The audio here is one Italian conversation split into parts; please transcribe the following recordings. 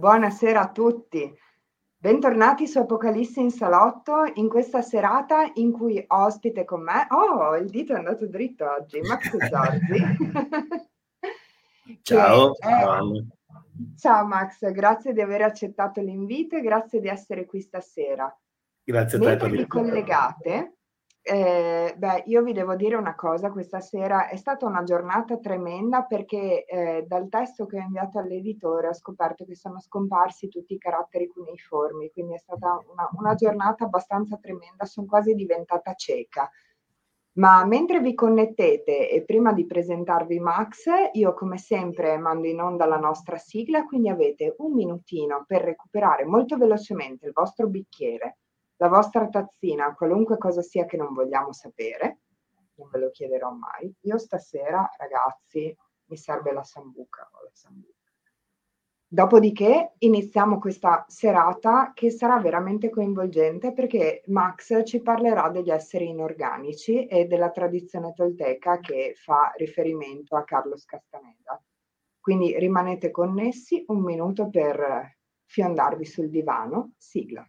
Buonasera a tutti. Bentornati su Apocalisse in salotto in questa serata in cui ospite con me. Oh, il dito è andato dritto oggi, Max Zorzi. Ciao. È... Ciao Max, grazie di aver accettato l'invito e grazie di essere qui stasera. Grazie a te per vi collegate, eh, beh, io vi devo dire una cosa, questa sera è stata una giornata tremenda perché eh, dal testo che ho inviato all'editore ho scoperto che sono scomparsi tutti i caratteri cuneiformi, quindi è stata una, una giornata abbastanza tremenda, sono quasi diventata cieca. Ma mentre vi connettete e prima di presentarvi Max, io come sempre mando in onda la nostra sigla, quindi avete un minutino per recuperare molto velocemente il vostro bicchiere la vostra tazzina, qualunque cosa sia che non vogliamo sapere, non ve lo chiederò mai. Io stasera, ragazzi, mi serve la sambuca o la sambuca. Dopodiché iniziamo questa serata che sarà veramente coinvolgente perché Max ci parlerà degli esseri inorganici e della tradizione tolteca che fa riferimento a Carlos Castaneda. Quindi rimanete connessi un minuto per fiondarvi sul divano. Sigla.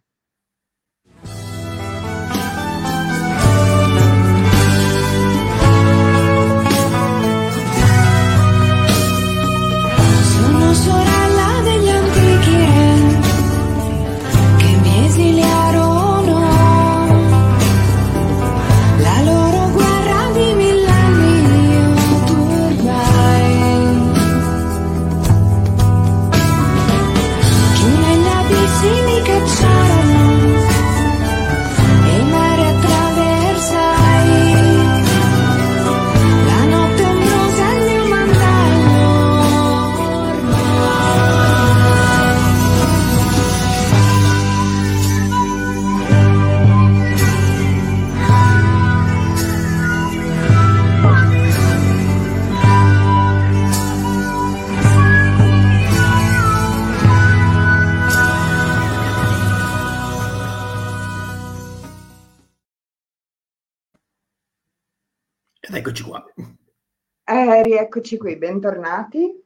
Rieccoci qui, bentornati.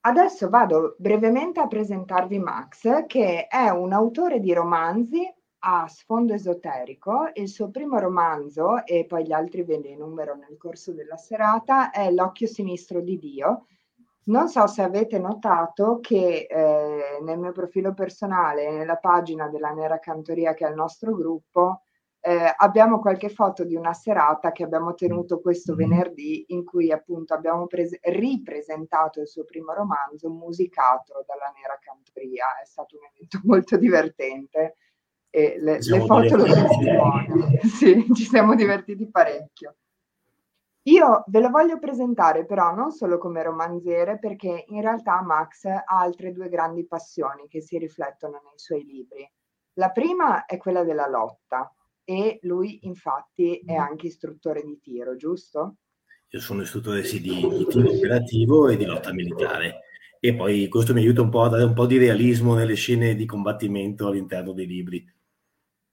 Adesso vado brevemente a presentarvi Max, che è un autore di romanzi a sfondo esoterico. Il suo primo romanzo, e poi gli altri ve li enumero nel corso della serata, è L'occhio sinistro di Dio. Non so se avete notato che eh, nel mio profilo personale, nella pagina della Nera Cantoria, che è il nostro gruppo, eh, abbiamo qualche foto di una serata che abbiamo tenuto questo mm-hmm. venerdì in cui appunto abbiamo pres- ripresentato il suo primo romanzo musicato dalla Nera Cantoria. È stato un evento molto divertente e le, le foto lo testimoniano. sì, ci siamo divertiti parecchio. Io ve lo voglio presentare però non solo come romanziere perché in realtà Max ha altre due grandi passioni che si riflettono nei suoi libri. La prima è quella della lotta, e lui infatti è anche istruttore di tiro, giusto? Io sono istruttore sì, di, di tiro operativo e di lotta militare e poi questo mi aiuta un po' a dare un po' di realismo nelle scene di combattimento all'interno dei libri.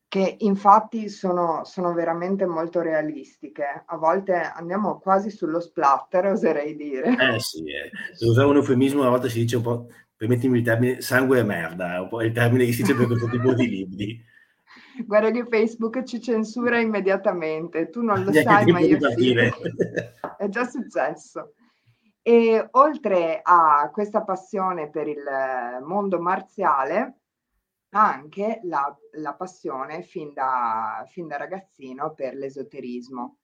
Che infatti sono, sono veramente molto realistiche. A volte andiamo quasi sullo splatter, oserei dire. Eh sì, eh. se usare un eufemismo, a volte si dice un po', permettimi il termine, sangue e merda, è un po' il termine che si dice per questo tipo di libri. Guarda che Facebook ci censura immediatamente, tu non lo sai, ma io sì. È già successo. E oltre a questa passione per il mondo marziale, ha anche la, la passione fin da, fin da ragazzino per l'esoterismo.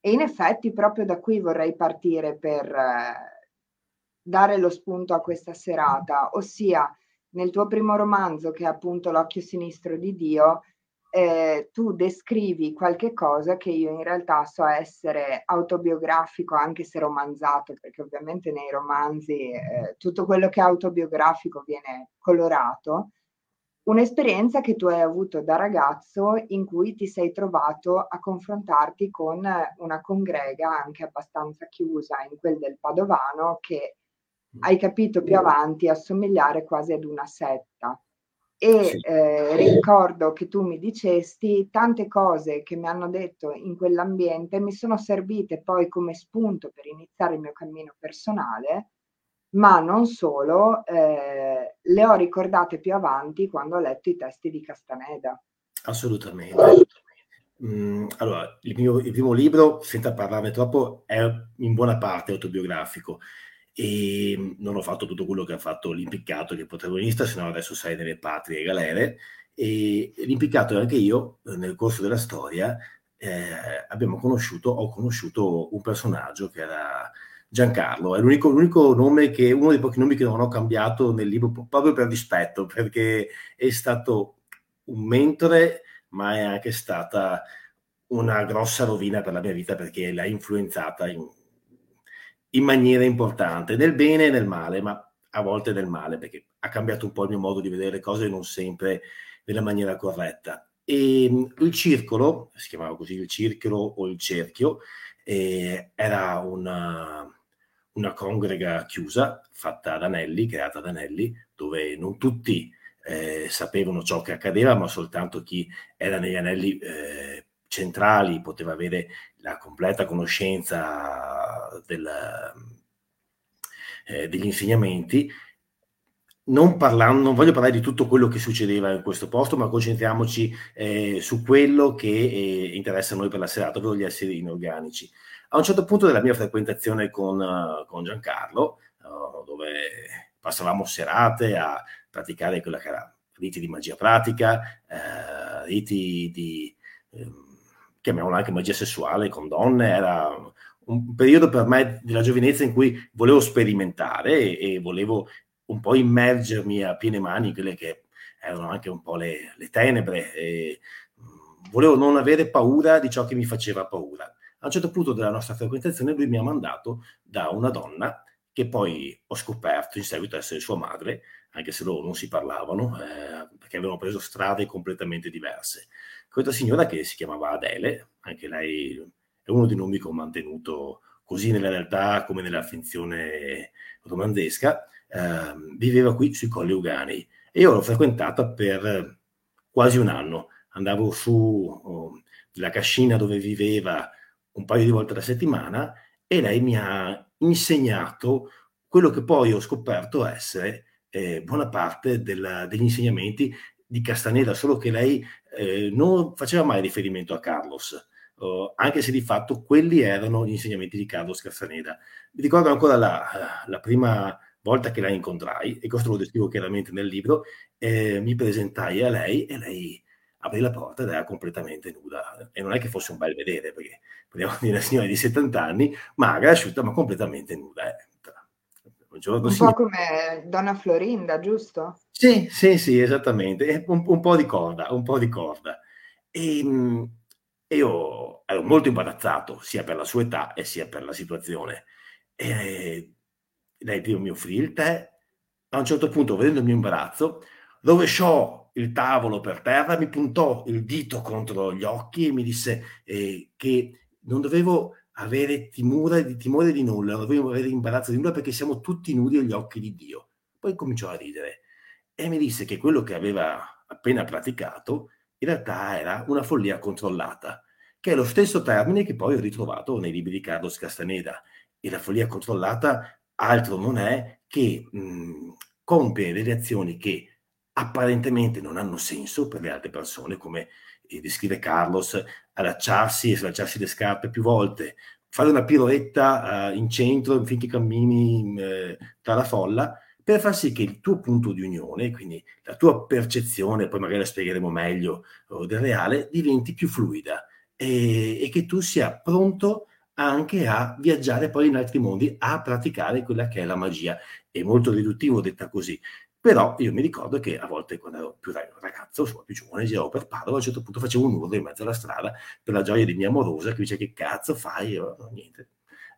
E in effetti proprio da qui vorrei partire per eh, dare lo spunto a questa serata, ossia nel tuo primo romanzo, che è appunto L'occhio sinistro di Dio, eh, tu descrivi qualche cosa che io in realtà so essere autobiografico, anche se romanzato, perché ovviamente nei romanzi eh, tutto quello che è autobiografico viene colorato. Un'esperienza che tu hai avuto da ragazzo in cui ti sei trovato a confrontarti con una congrega anche abbastanza chiusa in quel del Padovano che hai capito più avanti assomigliare quasi ad una setta e sì. eh, ricordo che tu mi dicesti tante cose che mi hanno detto in quell'ambiente mi sono servite poi come spunto per iniziare il mio cammino personale ma non solo, eh, le ho ricordate più avanti quando ho letto i testi di Castaneda. Assolutamente. Mm, allora, il, mio, il primo libro, senza parlarne troppo, è in buona parte autobiografico e non ho fatto tutto quello che ha fatto l'impiccato che è protagonista, se no adesso sai nelle patrie galere. E l'impiccato e anche io, nel corso della storia, eh, abbiamo conosciuto, ho conosciuto un personaggio che era Giancarlo, è l'unico, l'unico, nome che, uno dei pochi nomi che non ho cambiato nel libro proprio per rispetto, perché è stato un mentore, ma è anche stata una grossa rovina per la mia vita perché l'ha influenzata in, in maniera importante, nel bene e nel male, ma a volte nel male, perché ha cambiato un po' il mio modo di vedere le cose non sempre nella maniera corretta. E il circolo, si chiamava così il circolo o il cerchio, eh, era una, una congrega chiusa fatta ad anelli, creata ad anelli, dove non tutti eh, sapevano ciò che accadeva, ma soltanto chi era negli anelli eh, centrali poteva avere la completa conoscenza del, eh, degli insegnamenti. Non, parlando, non voglio parlare di tutto quello che succedeva in questo posto, ma concentriamoci eh, su quello che eh, interessa a noi per la serata, ovvero gli esseri inorganici. A un certo punto della mia frequentazione con, uh, con Giancarlo, uh, dove passavamo serate a praticare quella che era riti di magia pratica, eh, riti di, chiamiamolo anche magia sessuale con donne, era un periodo per me della giovinezza in cui volevo sperimentare e, e volevo un po' immergermi a piene mani in quelle che erano anche un po' le, le tenebre e mm, volevo non avere paura di ciò che mi faceva paura. A un certo punto della nostra frequentazione lui mi ha mandato da una donna che poi ho scoperto in seguito essere sua madre, anche se loro non si parlavano, eh, perché avevano preso strade completamente diverse. Questa signora che si chiamava Adele, anche lei è uno dei nomi che ho mantenuto così nella realtà come nella finzione romanzesca, eh, viveva qui sui Colli Ugani e io l'ho frequentata per quasi un anno. Andavo su oh, la cascina dove viveva un paio di volte alla settimana e lei mi ha insegnato quello che poi ho scoperto essere eh, buona parte della, degli insegnamenti di Castaneda, solo che lei eh, non faceva mai riferimento a Carlos, uh, anche se di fatto quelli erano gli insegnamenti di Carlos Castaneda. Mi ricordo ancora la, la prima volta che la incontrai, e questo lo descrivo chiaramente nel libro, eh, mi presentai a lei e lei aprì la porta ed era completamente nuda. E non è che fosse un bel vedere, perché parliamo di una signora di 70 anni, magra, asciutta, ma completamente nuda. Eh. Un, un po' come Donna Florinda, giusto? Sì, sì, sì, esattamente. Un, un po' di corda, un po' di corda. E, ehm, io ero molto imbarazzato, sia per la sua età e sia per la situazione. E lei mi offrì il tè, a un certo punto, vedendo il mio imbarazzo, rovesciò il tavolo per terra, mi puntò il dito contro gli occhi e mi disse eh, che non dovevo avere timore di, timore di nulla, non dovevo avere imbarazzo di nulla perché siamo tutti nudi agli occhi di Dio. Poi cominciò a ridere e mi disse che quello che aveva appena praticato in realtà era una follia controllata, che è lo stesso termine che poi ho ritrovato nei libri di Carlos Castaneda. E la follia controllata altro non è che mh, compiere delle azioni che apparentemente non hanno senso per le altre persone, come eh, descrive Carlos, allacciarsi e slacciarsi le scarpe più volte, fare una piroetta uh, in centro finché cammini uh, tra la folla, per far sì che il tuo punto di unione, quindi la tua percezione, poi magari la spiegheremo meglio, uh, del reale, diventi più fluida. E, e che tu sia pronto anche a viaggiare poi in altri mondi, a praticare quella che è la magia. È molto riduttivo detta così, però io mi ricordo che a volte quando ero più ragazzo, insomma più giovane, giravo per Padova, a un certo punto facevo un urlo in mezzo alla strada per la gioia di mia amorosa che dice che cazzo fai? Io, no, niente.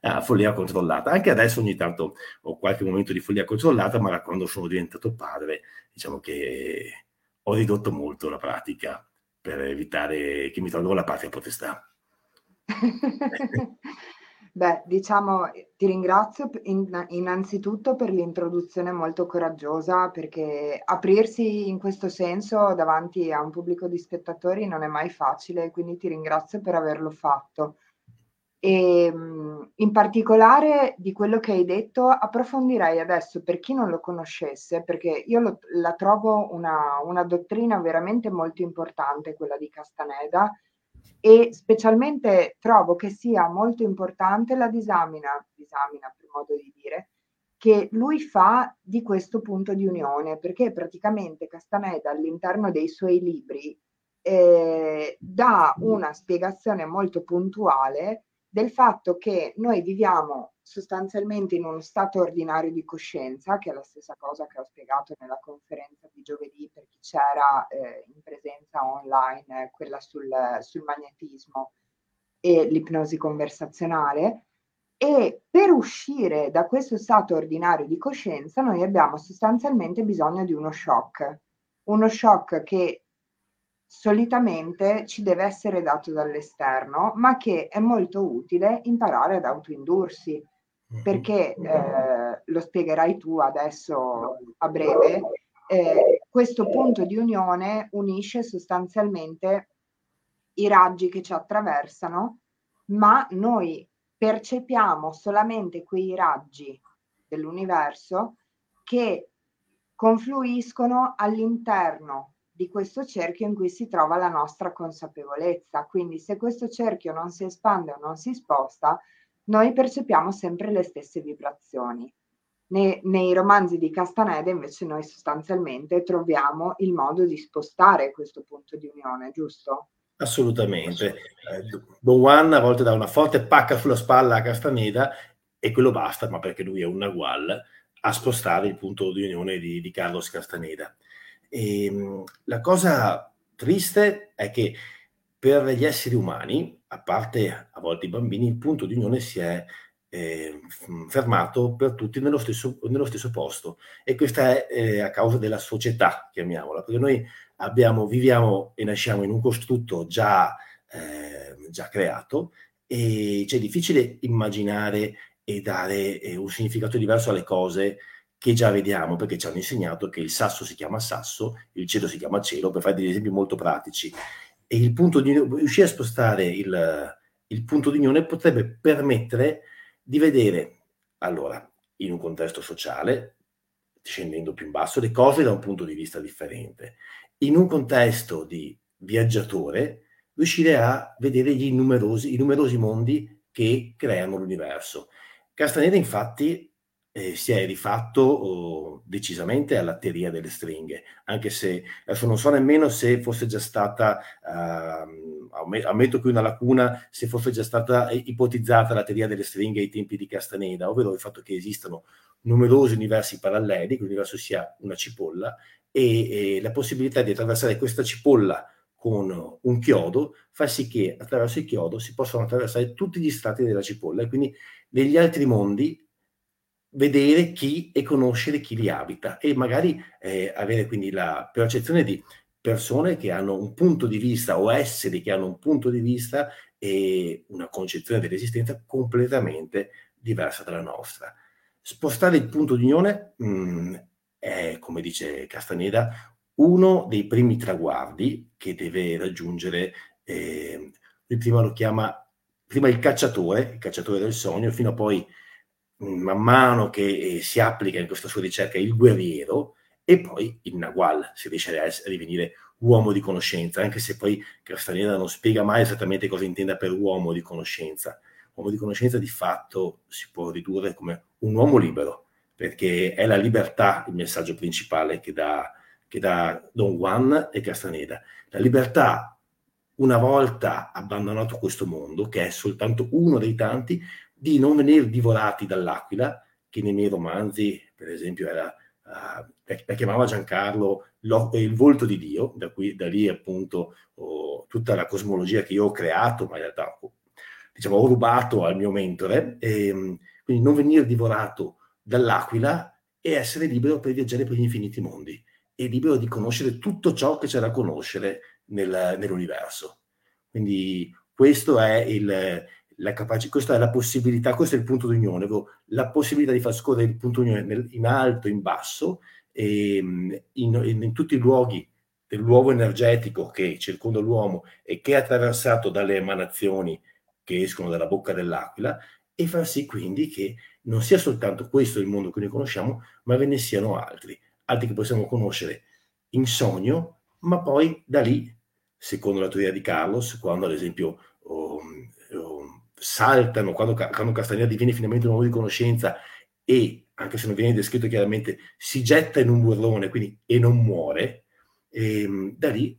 Ah, follia controllata. Anche adesso ogni tanto ho qualche momento di follia controllata, ma da quando sono diventato padre, diciamo che ho ridotto molto la pratica per evitare che mi tolgo la patria potestà. Beh, diciamo, ti ringrazio in- innanzitutto per l'introduzione molto coraggiosa, perché aprirsi in questo senso davanti a un pubblico di spettatori non è mai facile, quindi ti ringrazio per averlo fatto. E ehm, in particolare di quello che hai detto approfondirei adesso per chi non lo conoscesse, perché io lo, la trovo una, una dottrina veramente molto importante, quella di Castaneda, e specialmente trovo che sia molto importante la disamina, disamina per modo di dire, che lui fa di questo punto di unione, perché praticamente Castaneda all'interno dei suoi libri eh, dà una spiegazione molto puntuale del fatto che noi viviamo sostanzialmente in uno stato ordinario di coscienza, che è la stessa cosa che ho spiegato nella conferenza di giovedì per chi c'era eh, in presenza online, quella sul, sul magnetismo e l'ipnosi conversazionale. E per uscire da questo stato ordinario di coscienza noi abbiamo sostanzialmente bisogno di uno shock, uno shock che solitamente ci deve essere dato dall'esterno, ma che è molto utile imparare ad autoindursi. Perché eh, lo spiegherai tu adesso a breve, eh, questo punto di unione unisce sostanzialmente i raggi che ci attraversano, ma noi percepiamo solamente quei raggi dell'universo che confluiscono all'interno di questo cerchio in cui si trova la nostra consapevolezza. Quindi se questo cerchio non si espande o non si sposta, noi percepiamo sempre le stesse vibrazioni. Nei, nei, romanzi di Castaneda invece noi sostanzialmente troviamo il modo di spostare questo punto di unione, giusto? Assolutamente. Eh, Don Juan a volte dà una forte pacca sulla spalla a Castaneda e quello basta, ma perché lui è un Nagual, a spostare il punto di unione di, di Carlos Castaneda. E, ehm, la cosa triste è che per gli esseri umani, a parte a volte i bambini, il punto di unione si è eh, fermato per tutti nello stesso, nello stesso, posto. E questa è eh, a causa della società, chiamiamola, perché noi abbiamo, viviamo e nasciamo in un costrutto già, eh, già creato e c'è difficile immaginare e dare eh, un significato diverso alle cose che già vediamo perché ci hanno insegnato che il sasso si chiama sasso, il cielo si chiama cielo, per fare degli esempi molto pratici. E il punto di riuscire a spostare il, il punto di unione potrebbe permettere di vedere, allora, in un contesto sociale, scendendo più in basso, le cose da un punto di vista differente. In un contesto di viaggiatore, riuscire a vedere numerosi, i numerosi mondi che creano l'universo. Castaneda, infatti, eh, si è rifatto oh, decisamente alla teoria delle stringhe, anche se adesso non so nemmeno se fosse già stata, uh, ammetto qui una lacuna, se fosse già stata ipotizzata la teoria delle stringhe ai tempi di Castaneda, ovvero il fatto che esistano numerosi universi paralleli, che l'universo sia una cipolla, e, e la possibilità di attraversare questa cipolla con un chiodo fa sì che attraverso il chiodo si possano attraversare tutti gli strati della cipolla e quindi negli altri mondi vedere chi e conoscere chi li abita e magari eh, avere quindi la percezione di persone che hanno un punto di vista o esseri che hanno un punto di vista e una concezione dell'esistenza completamente diversa dalla nostra. Spostare il punto di unione mh, mm, è, come dice Castaneda, uno dei primi traguardi che deve raggiungere, eh, lui prima lo chiama, prima il cacciatore, il cacciatore del sogno, fino a poi man mano che eh, si applica in questa sua ricerca il guerriero e poi il Nagual, si riesce a, a divenire uomo di conoscenza, anche se poi Castaneda non spiega mai esattamente cosa intenda per uomo di conoscenza. Uomo di conoscenza di fatto si può ridurre come un uomo libero, perché è la libertà il messaggio principale che dà, che dà Don Juan e Castaneda. La libertà, una volta abbandonato questo mondo, che è soltanto uno dei tanti, di non venire divorati dall'aquila, che nei miei romanzi, per esempio, era, uh, la chiamava Giancarlo il volto di Dio, da, qui, da lì appunto oh, tutta la cosmologia che io ho creato, ma in realtà diciamo, ho rubato al mio mentore, e, ehm, quindi non venire divorato dall'aquila e essere libero per viaggiare per gli infiniti mondi e libero di conoscere tutto ciò che c'è da conoscere nel, nell'universo. Quindi questo è il, capaci- questa è la possibilità, questo è il punto di unione, la possibilità di far scorrere il punto di unione nel, in alto, in basso, e, ehm, in, in, in, tutti i luoghi dell'uovo energetico che circonda l'uomo e che è attraversato dalle emanazioni che escono dalla bocca dell'aquila e far sì quindi che non sia soltanto questo il mondo che noi conosciamo, ma ve ne siano altri, altri che possiamo conoscere in sogno, ma poi da lì, secondo la teoria di Carlos, quando ad esempio saltano, quando, quando Castaneda diviene finalmente un uomo di conoscenza e, anche se non viene descritto chiaramente, si getta in un burlone quindi, e non muore, e, ehm, da lì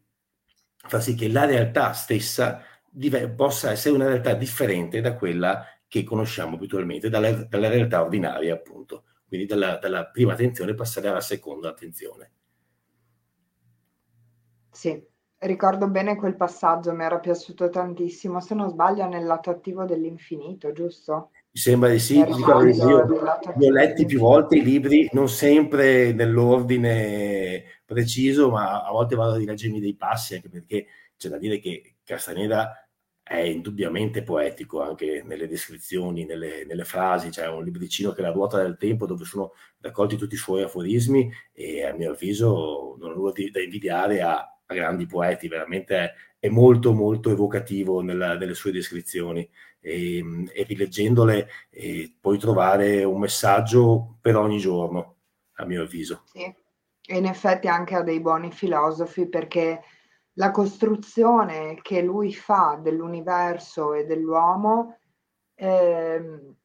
fa sì che la realtà stessa div- possa essere una realtà differente da quella che conosciamo abitualmente, dalla, dalla realtà ordinaria appunto, quindi dalla, dalla prima attenzione passare alla seconda attenzione. Sì, ricordo bene quel passaggio, mi era piaciuto tantissimo, se non sbaglio nel lato attivo dell'infinito, giusto? Mi sembra di sì, io, io ho letti più volte i libri, non sempre nell'ordine preciso, ma a volte vado a rileggermi dei passi, anche perché c'è da dire che Castaneda è indubbiamente poetico anche nelle descrizioni, nelle, nelle frasi, c'è un libricino che è la ruota del tempo dove sono raccolti tutti i suoi aforismi e a mio avviso non ho nulla da invidiare a grandi poeti, veramente è, molto molto evocativo nella, nelle sue descrizioni e, e rileggendole e puoi trovare un messaggio per ogni giorno, a mio avviso. Sì, e in effetti anche ha dei buoni filosofi perché la costruzione che lui fa dell'universo e dell'uomo eh,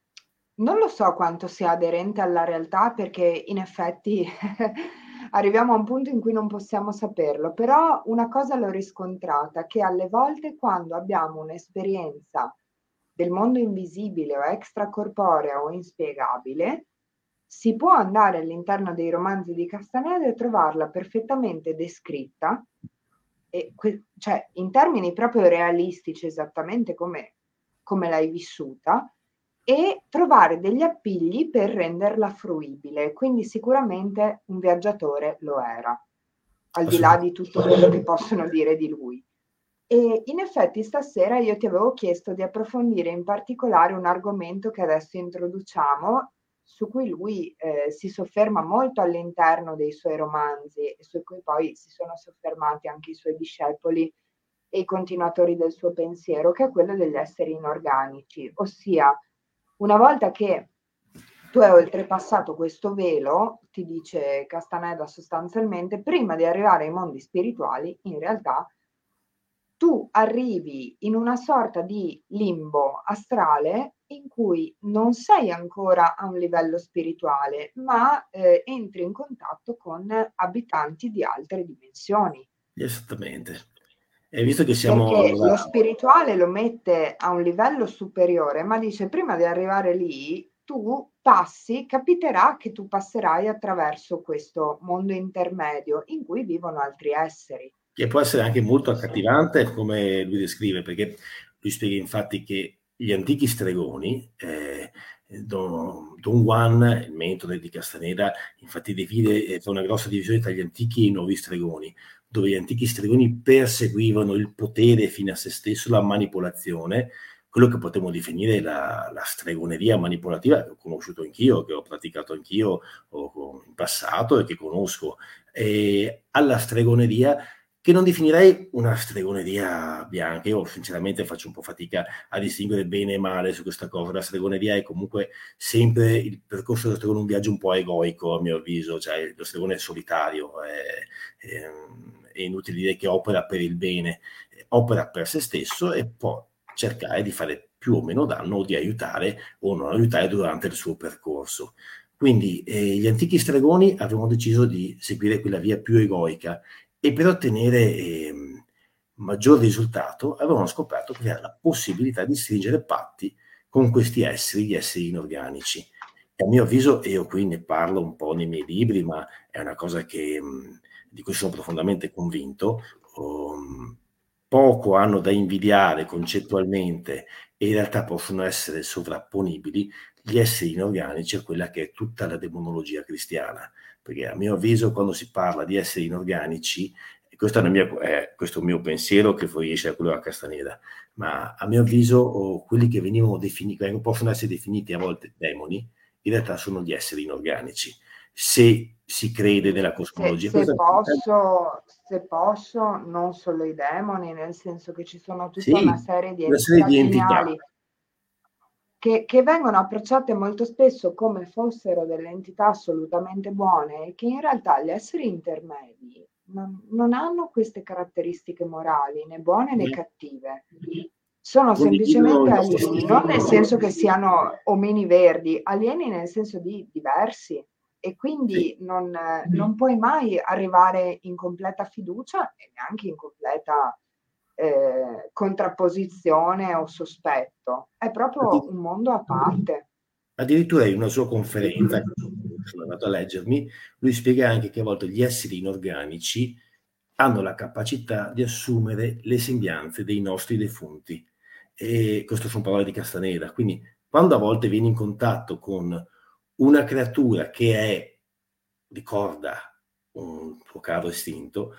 non lo so quanto sia aderente alla realtà perché in effetti arriviamo a un punto in cui non possiamo saperlo, però una cosa l'ho riscontrata, che alle volte quando abbiamo un'esperienza del mondo invisibile o extracorporea o inspiegabile, si può andare all'interno dei romanzi di Castaneda e trovarla perfettamente descritta, e, cioè in termini proprio realistici, esattamente come, come l'hai vissuta, e trovare degli appigli per renderla fruibile. Quindi sicuramente un viaggiatore lo era, al di là di tutto quello che possono dire di lui. E in effetti stasera io ti avevo chiesto di approfondire in particolare un argomento che adesso introduciamo, su cui lui eh, si sofferma molto all'interno dei suoi romanzi e su cui poi si sono soffermati anche i suoi discepoli e i continuatori del suo pensiero, che è quello degli esseri inorganici, ossia una volta che tu hai oltrepassato questo velo, ti dice Castaneda sostanzialmente, prima di arrivare ai mondi spirituali, in realtà tu arrivi in una sorta di limbo astrale in cui non sei ancora a un livello spirituale, ma eh, entri in contatto con abitanti di altre dimensioni. Esattamente. E visto che siamo... Perché lo spirituale lo mette a un livello superiore, ma dice prima di arrivare lì, tu passi, capiterà che tu passerai attraverso questo mondo intermedio in cui vivono altri esseri. Che può essere anche molto accattivante, come lui descrive, perché lui spiega infatti che gli antichi stregoni, eh, Don, Don, Juan, il mentore di Castaneda, infatti divide, fa una grossa divisione tra gli antichi e i nuovi stregoni dove gli antichi stregoni perseguivano il potere fino a se stesso, la manipolazione, quello che potremmo definire la, la stregoneria manipolativa, che ho conosciuto anch'io, che ho praticato anch'io in passato e che conosco, e alla stregoneria che non definirei una stregoneria bianca. Io sinceramente faccio un po' fatica a distinguere bene e male su questa cosa. La stregoneria è comunque sempre il percorso dello stregone un viaggio un po' egoico, a mio avviso, cioè lo stregone è solitario, è, è, è inutile dire che opera per il bene, opera per se stesso e può cercare di fare più o meno danno o di aiutare o non aiutare durante il suo percorso. Quindi eh, gli antichi stregoni avevano deciso di seguire quella via più egoica e per ottenere eh, maggior risultato avevano scoperto che era la possibilità di stringere patti con questi esseri, gli esseri inorganici. E a mio avviso, e io qui ne parlo un po' nei miei libri, ma è una cosa che mh, di cui sono profondamente convinto, um, poco hanno da invidiare concettualmente e in realtà possono essere sovrapponibili gli esseri inorganici a quella che è tutta la demonologia cristiana. Perché a mio avviso quando si parla di esseri inorganici, questo è, mia, è questo mio pensiero che poi esce da quello della Castaneda, ma a mio avviso oh, quelli che venivano definiti, possono essere definiti a volte demoni, in realtà sono gli esseri inorganici. Se si crede nella cosmologia. Se, se, posso, se, posso, non solo i demoni, nel senso che ci sono tutta sì, una serie di serie di entità. che, che, vengono approcciate molto spesso come fossero delle entità assolutamente buone e che in realtà gli esseri intermedi non, non hanno queste caratteristiche morali, né buone né cattive. Sono semplicemente alieni, non nel senso che siano omini verdi, alieni nel senso di diversi e quindi non, non puoi mai arrivare in completa fiducia e neanche in completa eh, contrapposizione o sospetto, è proprio un mondo a parte. Addirittura in una sua conferenza, sono andato a leggermi, lui spiega anche che a volte gli esseri inorganici hanno la capacità di assumere le sembianze dei nostri defunti. E questo sono parole di Castaneda. Quindi quando a volte vieni in contatto con una creatura che è, ricorda un tuo caro estinto,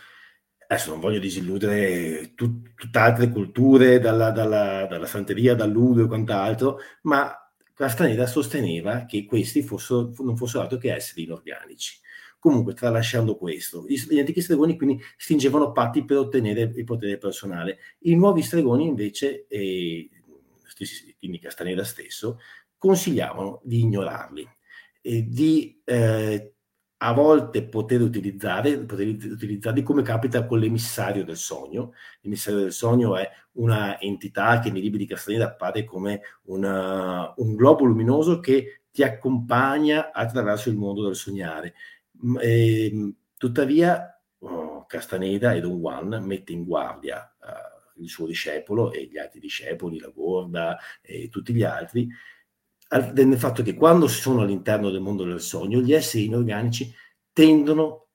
adesso non voglio disilludere tut, tutt'altre culture, dalla, dalla, dalla santeria, dall'udo e quant'altro, ma Castaneda sosteneva che questi fossero, non fossero altro che esseri inorganici. Comunque, tralasciando questo, gli antichi stregoni quindi stringevano patti per ottenere il potere personale. I nuovi stregoni invece, e quindi Castaneda stesso, consigliavano di ignorarli, e di eh, a volte poter utilizzare, poter utilizzarli come capita con l'emissario del sogno. L'emissario del sogno è una entità che nei libri di Castaneda appare come una, un globo luminoso che ti accompagna attraverso il mondo del sognare. E, ehm, tuttavia, oh, Castaneda e Don Juan mette in guardia uh, il suo discepolo e gli altri discepoli, la Gorda e tutti gli altri, del fatto che quando sono all'interno del mondo del sogno, gli esseri inorganici tendono,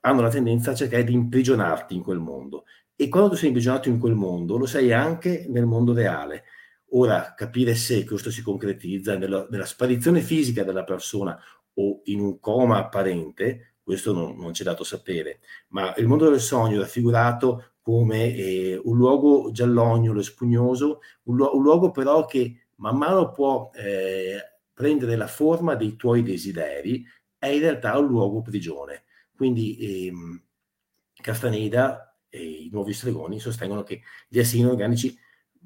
hanno la tendenza a cercare di imprigionarti in quel mondo. E quando tu sei imprigionato in quel mondo, lo sei anche nel mondo reale. Ora, capire se questo si concretizza nella, nella sparizione fisica della persona o in un coma apparente, questo non, non c'è dato sapere, ma il mondo del sogno è raffigurato come eh, un luogo giallognolo e spugnoso, un, lu- un luogo però che man mano può eh, prendere la forma dei tuoi desideri, è in realtà un luogo prigione. Quindi ehm, Castaneda e i nuovi stregoni sostengono che gli esseri inorganici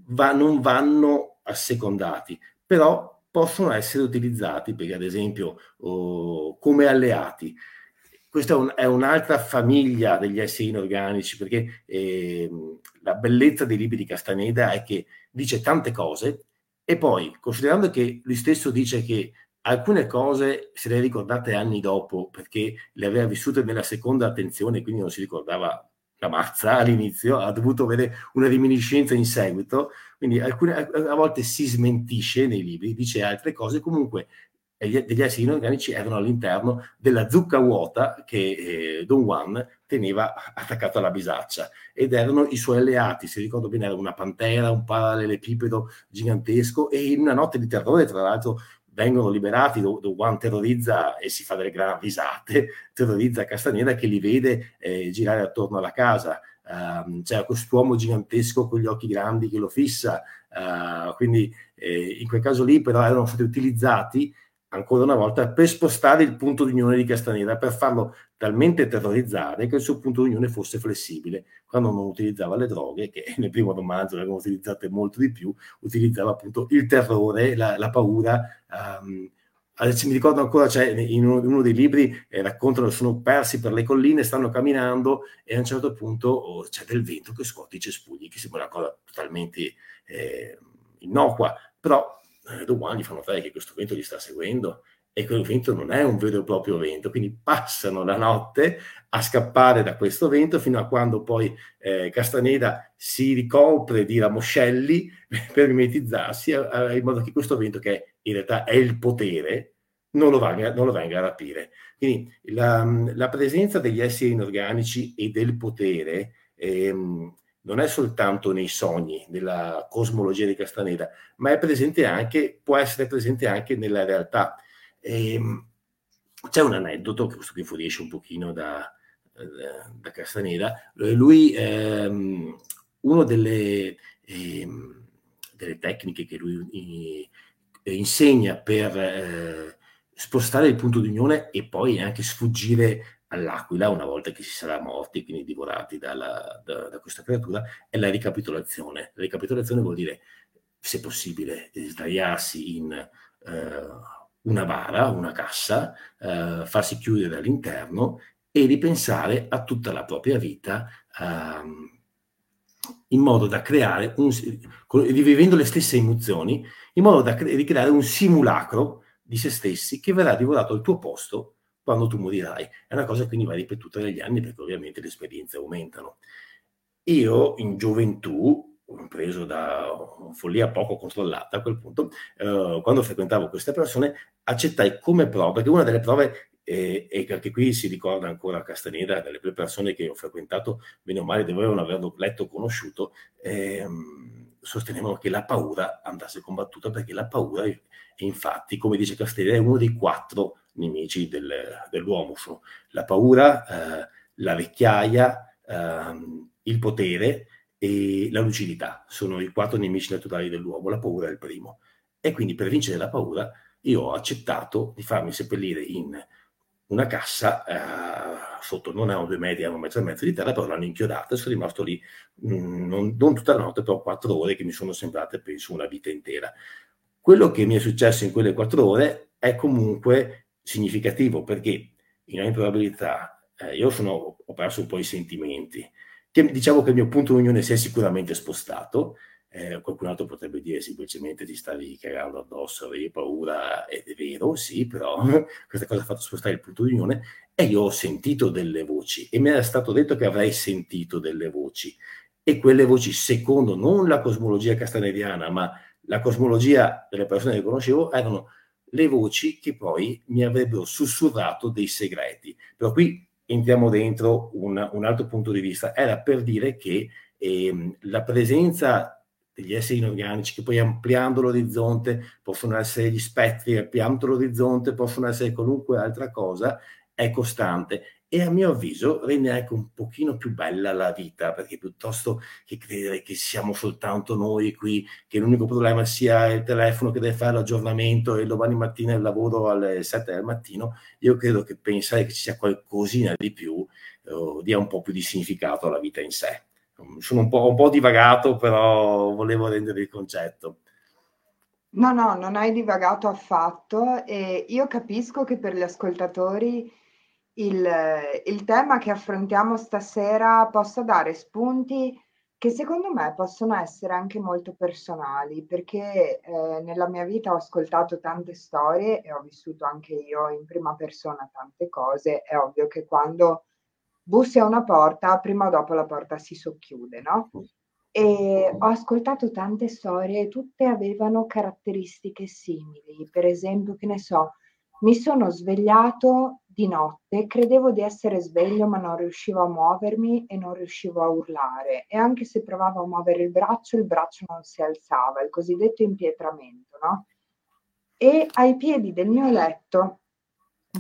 va, non vanno assecondati, però possono essere utilizzati perché ad esempio oh, come alleati. Questa è, un, è, un'altra famiglia degli esseri inorganici perché eh, la bellezza dei libri di Castaneda è che dice tante cose e poi, considerando che lui stesso dice che alcune cose se le ricordate anni dopo perché le aveva vissute nella seconda attenzione, quindi non si ricordava la mazza all'inizio, ha dovuto avere una reminiscenza in seguito, quindi alcune, a volte si smentisce nei libri, dice altre cose, comunque degli esseri inorganici erano all'interno della zucca vuota che eh, Don Juan teneva attaccato alla bisaccia ed erano i suoi alleati, se ricordo bene era una pantera, un parallelepipedo gigantesco e in una notte di terrore tra l'altro vengono liberati, Juan terrorizza e si fa delle gran risate, terrorizza Castaneda che li vede eh, girare attorno alla casa, uh, c'era quest'uomo gigantesco con gli occhi grandi che lo fissa, uh, quindi eh, in quel caso lì però erano stati utilizzati ancora una volta per spostare il punto di unione di Castaneda, per farlo talmente terrorizzare che il suo punto di unione fosse flessibile. Quando non utilizzava le droghe, che nel primo romanzo le avevano utilizzate molto di più, utilizzava appunto il terrore, la, la paura. Um, mi ricordo ancora, cioè, in uno, dei libri eh, raccontano sono persi per le colline, stanno camminando e a un certo punto oh, c'è del vento che scuote i cespugli, che sembra una cosa totalmente eh, innocua, però eh, domani fanno notare che questo vento li sta seguendo e quel vento non è un vero e proprio vento, quindi passano la notte a scappare da questo vento fino a quando poi eh, Castaneda si ricopre di ramoscelli per mimetizzarsi eh, in modo che questo vento, che in realtà è il potere, non lo, venga, non lo venga a rapire. Quindi la, la, presenza degli esseri inorganici e del potere ehm, non è soltanto nei sogni della cosmologia di Castaneda, ma è presente anche, può essere presente anche nella realtà. E, ehm, c'è un aneddoto, che questo qui fuoriesce un pochino da, da Castaneda, lui, ehm, una delle, ehm, delle, tecniche che lui eh, insegna per eh, spostare il punto di unione e poi anche sfuggire all'aquila una volta che si sarà morti, quindi divorati dalla, da, da, questa creatura, è la ricapitolazione. La ricapitolazione vuol dire se possibile, sdraiarsi in eh, una bara, una cassa, eh, farsi chiudere all'interno e ripensare a tutta la propria vita ehm, in modo da creare, un, rivivendo le stesse emozioni, in modo da cre- creare un simulacro di se stessi che verrà divorato al tuo posto quando tu morirai. È una cosa che quindi va ripetuta negli anni perché ovviamente le esperienze aumentano. Io in gioventù, preso da follia poco controllata a quel punto, eh, quando frequentavo queste persone, accettai come prova, perché una delle prove e, e anche qui si ricorda ancora Castaneda, delle prime persone che ho frequentato, bene o male, dovevano averlo letto o conosciuto, ehm, sostenevano che la paura andasse combattuta perché la paura, infatti, come dice Castaneda, è uno dei quattro nemici del, dell'uomo. Sono la paura, eh, la vecchiaia, eh, il potere e la lucidità. Sono i quattro nemici naturali dell'uomo, la paura è il primo. E quindi per vincere la paura io ho accettato di farmi seppellire in una cassa eh, sotto, non a due metri, a un e mezzo di terra, però l'hanno inchiodata e sono rimasto lì mh, mm, non, non, tutta la notte, però quattro ore che mi sono sembrate, penso, una vita intera. Quello che mi è successo in quelle quattro ore è comunque significativo perché in ogni probabilità eh, io sono, ho perso un po' i sentimenti, che diciamo che il mio punto di unione si è sicuramente spostato, eh, qualcun altro potrebbe dire semplicemente ti stavi cagando addosso, avevi paura, ed è vero, sì, però questa cosa ha fatto spostare il punto di unione e io ho sentito delle voci e mi era stato detto che avrei sentito delle voci. E quelle voci, secondo non la cosmologia castanediana, ma la cosmologia delle persone che conoscevo, erano le voci che poi mi avrebbero sussurrato dei segreti. Però qui entriamo dentro un, un altro punto di vista. Era per dire che ehm, la presenza degli esseri inorganici che poi ampliando l'orizzonte possono essere gli spettri, ampliando l'orizzonte possono essere qualunque altra cosa, è costante e a mio avviso rende anche un pochino più bella la vita, perché piuttosto che credere che siamo soltanto noi qui, che l'unico problema sia il telefono che deve fare l'aggiornamento e domani mattina il lavoro alle 7 del mattino, io credo che pensare che ci sia qualcosina di più eh, dia un po' più di significato alla vita in sé sono un po', un po' divagato, però volevo rendere il concetto. No, no, non hai divagato affatto e io capisco che per gli ascoltatori il, il tema che affrontiamo stasera possa dare spunti che secondo me possono essere anche molto personali, perché eh, nella mia vita ho ascoltato tante storie e ho vissuto anche io in prima persona tante cose. È ovvio che quando bussi a una porta, prima o dopo la porta si socchiude, no? E ho ascoltato tante storie, tutte avevano caratteristiche simili. Per esempio, che ne so, mi sono svegliato di notte, credevo di essere sveglio, ma non riuscivo a muovermi e non riuscivo a urlare. E anche se provavo a muovere il braccio, il braccio non si alzava, il cosiddetto impietramento, no? E ai piedi del mio letto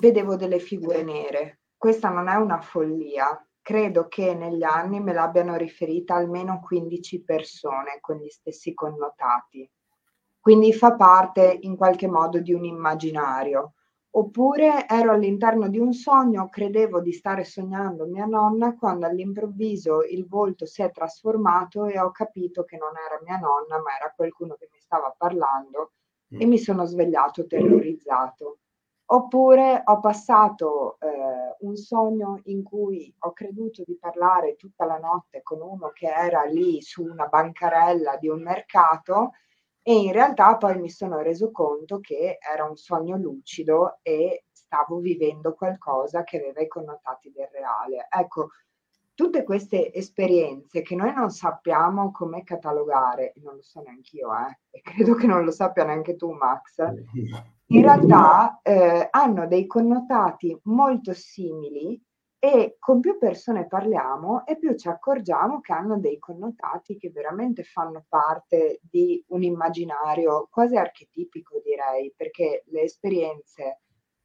vedevo delle figure nere, questa non è una follia. Credo che negli anni me l'abbiano riferita almeno 15 persone con gli stessi connotati. Quindi fa parte in qualche modo di un immaginario. Oppure ero all'interno di un sogno, credevo di stare sognando mia nonna quando all'improvviso il volto si è trasformato e ho capito che non era mia nonna, ma era qualcuno che mi stava parlando e mm. mi sono svegliato terrorizzato. Oppure ho passato eh, un sogno in cui ho creduto di parlare tutta la notte con uno che era lì su una bancarella di un mercato e in realtà poi mi sono reso conto che era un sogno lucido e stavo vivendo qualcosa che aveva i connotati del reale. Ecco, tutte queste esperienze che noi non sappiamo come catalogare, non lo so neanche io, eh, e credo che non lo sappia neanche tu, Max in realtà eh, hanno dei connotati molto simili e con più persone parliamo e più ci accorgiamo che hanno dei connotati che veramente fanno parte di un immaginario quasi archetipico, direi, perché le esperienze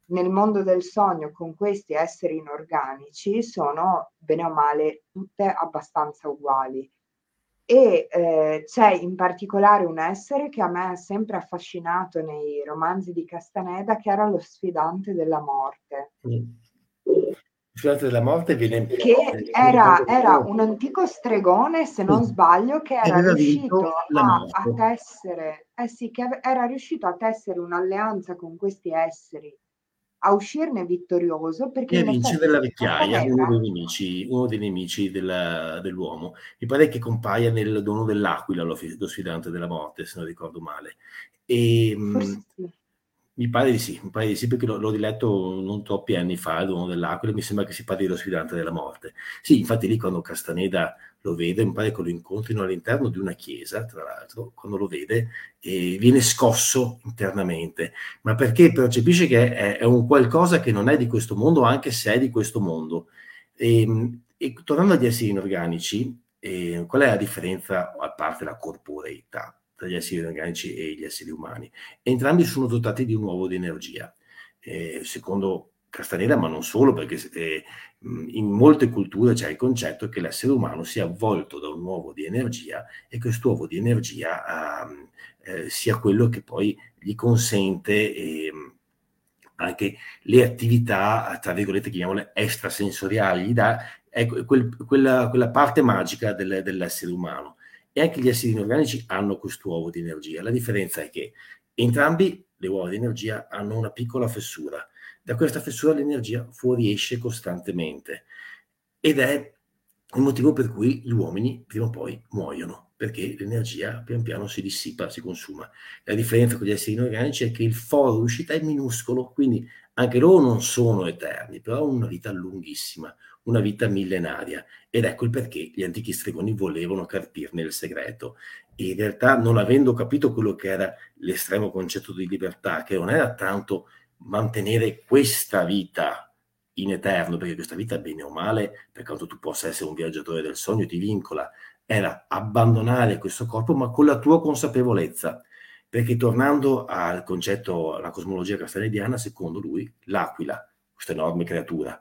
nel mondo del sogno con questi esseri inorganici sono bene o male tutte abbastanza uguali e eh, c'è in particolare un essere che a me ha sempre affascinato nei romanzi di Castaneda, che era lo sfidante della morte. Mm. Sfidante della morte viene... Che era, era, un antico stregone, se non sbaglio, che era, era riuscito a, a, tessere, eh sì, che era riuscito a tessere un'alleanza con questi esseri a uscirne vittorioso perché e vince della vecchiaia, uno dei nemici, uno dei nemici della, dell'uomo. Mi pare che compaia nel dono dell'aquila lo, lo sfidante della morte, se non ricordo male. E, ehm, sì. Mi pare di sì, mi pare di sì perché l'ho, l'ho riletto non troppi anni fa, il dono dell'aquila, mi sembra che si parli dello sfidante della morte. Sì, infatti lì quando Castaneda lo vede, mi pare che lo incontrino all'interno di una chiesa, tra l'altro, quando lo vede, e viene scosso internamente, ma perché percepisce che è, è, un qualcosa che non è di questo mondo, anche se è di questo mondo. E, ehm, e tornando agli esseri inorganici, eh, qual è la differenza, a parte la corporeità, tra gli esseri organici e gli esseri umani? Entrambi sono dotati di un uovo di energia. Eh, secondo Castaneda, ma non solo, perché eh, in molte culture c'è il concetto che l'essere umano sia avvolto da un uovo di energia e questo uovo di energia eh, eh, sia quello che poi gli consente ehm, anche le attività, tra virgolette, chiamiamole extrasensoriali, gli dà ecco, quel, quella, quella, parte magica del, dell'essere umano. E anche gli esseri inorganici hanno questo uovo di energia. La differenza è che entrambi le uova di energia hanno una piccola fessura da questa fessura l'energia fuoriesce costantemente ed è il motivo per cui gli uomini prima o poi muoiono, perché l'energia pian piano si dissipa, si consuma. La differenza con gli esseri inorganici è che il foro di uscita è minuscolo, quindi anche loro non sono eterni, però hanno una vita lunghissima, una vita millenaria. Ed ecco il perché gli antichi stregoni volevano carpirne il segreto. E in realtà, non avendo capito quello che era l'estremo concetto di libertà, che non era tanto mantenere questa vita in eterno, perché questa vita, bene o male, per quanto tu possa essere un viaggiatore del sogno, ti vincola, era abbandonare questo corpo, ma con la tua consapevolezza. Perché tornando al concetto, alla cosmologia castanediana, secondo lui, l'aquila, questa enorme creatura,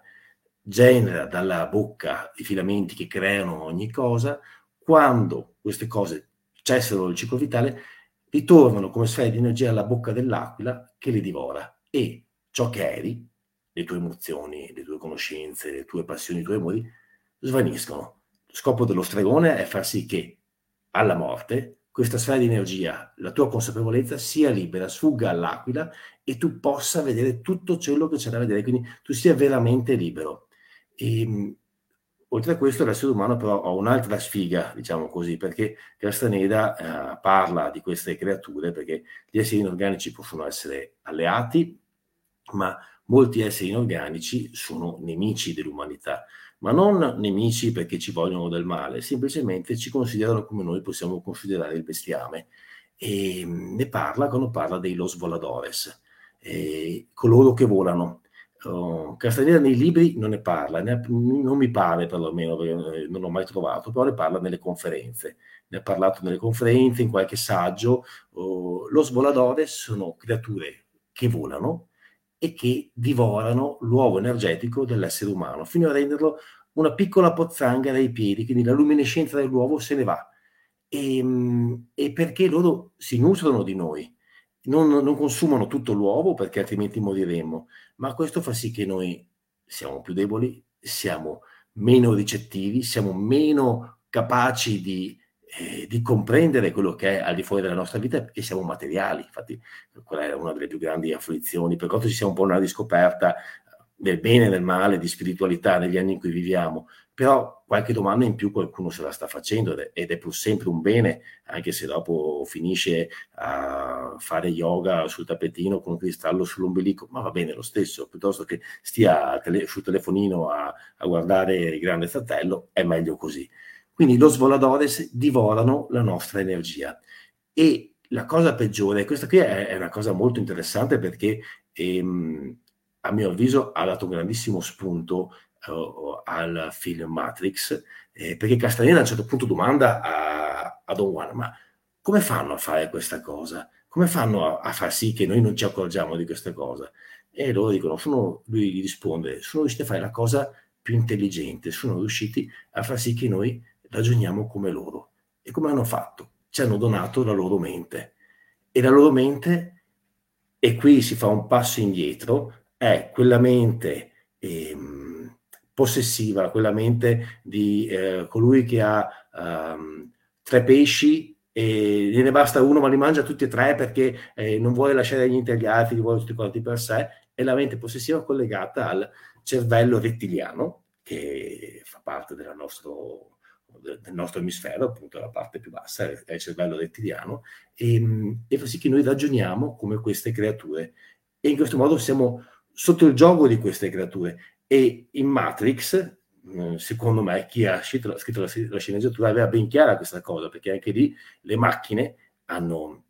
genera dalla bocca i filamenti che creano ogni cosa, quando queste cose cessano il ciclo vitale, ritornano come sfere di energia alla bocca dell'aquila che li divora e ciò che eri, le tue emozioni, le tue conoscenze, le tue passioni, i tuoi amori, svaniscono. Lo scopo dello stregone è far sì che alla morte questa sfera di energia, la tua consapevolezza sia libera, sfugga all'aquila e tu possa vedere tutto ciò che c'è da vedere, quindi tu sia veramente libero. E, ehm, oltre a questo l'essere umano però ha un'altra sfiga, diciamo così, perché Castaneda eh, parla di queste creature perché gli esseri inorganici possono essere alleati, ma molti esseri inorganici sono nemici dell'umanità, ma non nemici perché ci vogliono del male, semplicemente ci considerano come noi possiamo considerare il bestiame. E mm, ne parla quando parla dei los voladores, eh, coloro che volano. Uh, Castaneda nei libri non ne parla, ne, non mi pare perlomeno, eh, non l'ho mai trovato, però ne parla nelle conferenze. Ne ha parlato nelle conferenze, in qualche saggio. Uh, los voladores sono creature che volano, e che divorano l'uovo energetico dell'essere umano, fino a renderlo una piccola pozzanghera ai piedi, quindi la luminescenza dell'uovo se ne va. E, ehm, e perché loro si nutrono di noi, non, non, consumano tutto l'uovo perché altrimenti moriremmo, ma questo fa sì che noi siamo più deboli, siamo meno ricettivi, siamo meno capaci di eh, di comprendere quello che è al di fuori della nostra vita perché siamo materiali. Infatti, quella è una delle più grandi afflizioni, per quanto ci sia un po' una riscoperta del bene e del male, di spiritualità negli anni in cui viviamo, però qualche domanda in più qualcuno se la sta facendo ed è pur sempre un bene, anche se dopo finisce a fare yoga sul tappetino con un cristallo sull'ombelico, ma va bene lo stesso, piuttosto che stia tele- sul telefonino a, a guardare il grande fratello, è meglio così. Quindi los voladores divorano la nostra energia. E la cosa peggiore, questa qui è, è una cosa molto interessante perché ehm, a mio avviso ha dato un grandissimo spunto uh, al film Matrix, eh, perché Castaneda a un certo punto domanda a, a Don Juan, ma come fanno a fare questa cosa? Come fanno a, a, far sì che noi non ci accorgiamo di questa cosa? E loro dicono, sono, lui gli risponde, sono riusciti a fare la cosa più intelligente, sono riusciti a far sì che noi ragioniamo come loro. E come hanno fatto? Ci hanno donato la loro mente. E la loro mente, e qui si fa un passo indietro, è quella mente ehm, possessiva, quella mente di eh, colui che ha um, tre pesci e gliene basta uno ma li mangia tutti e tre perché eh, non vuole lasciare agli altri, li vuole tutti quanti per sé, è la mente possessiva collegata al cervello rettiliano che fa parte nostro, del nostro emisfero, appunto la parte più bassa è il cervello rettiliano, e, e fa sì che noi ragioniamo come queste creature. E in questo modo siamo sotto il gioco di queste creature e in Matrix mm, secondo me chi ha scritto, scritto la, la, sceneggiatura aveva ben chiara questa cosa perché anche lì le macchine hanno,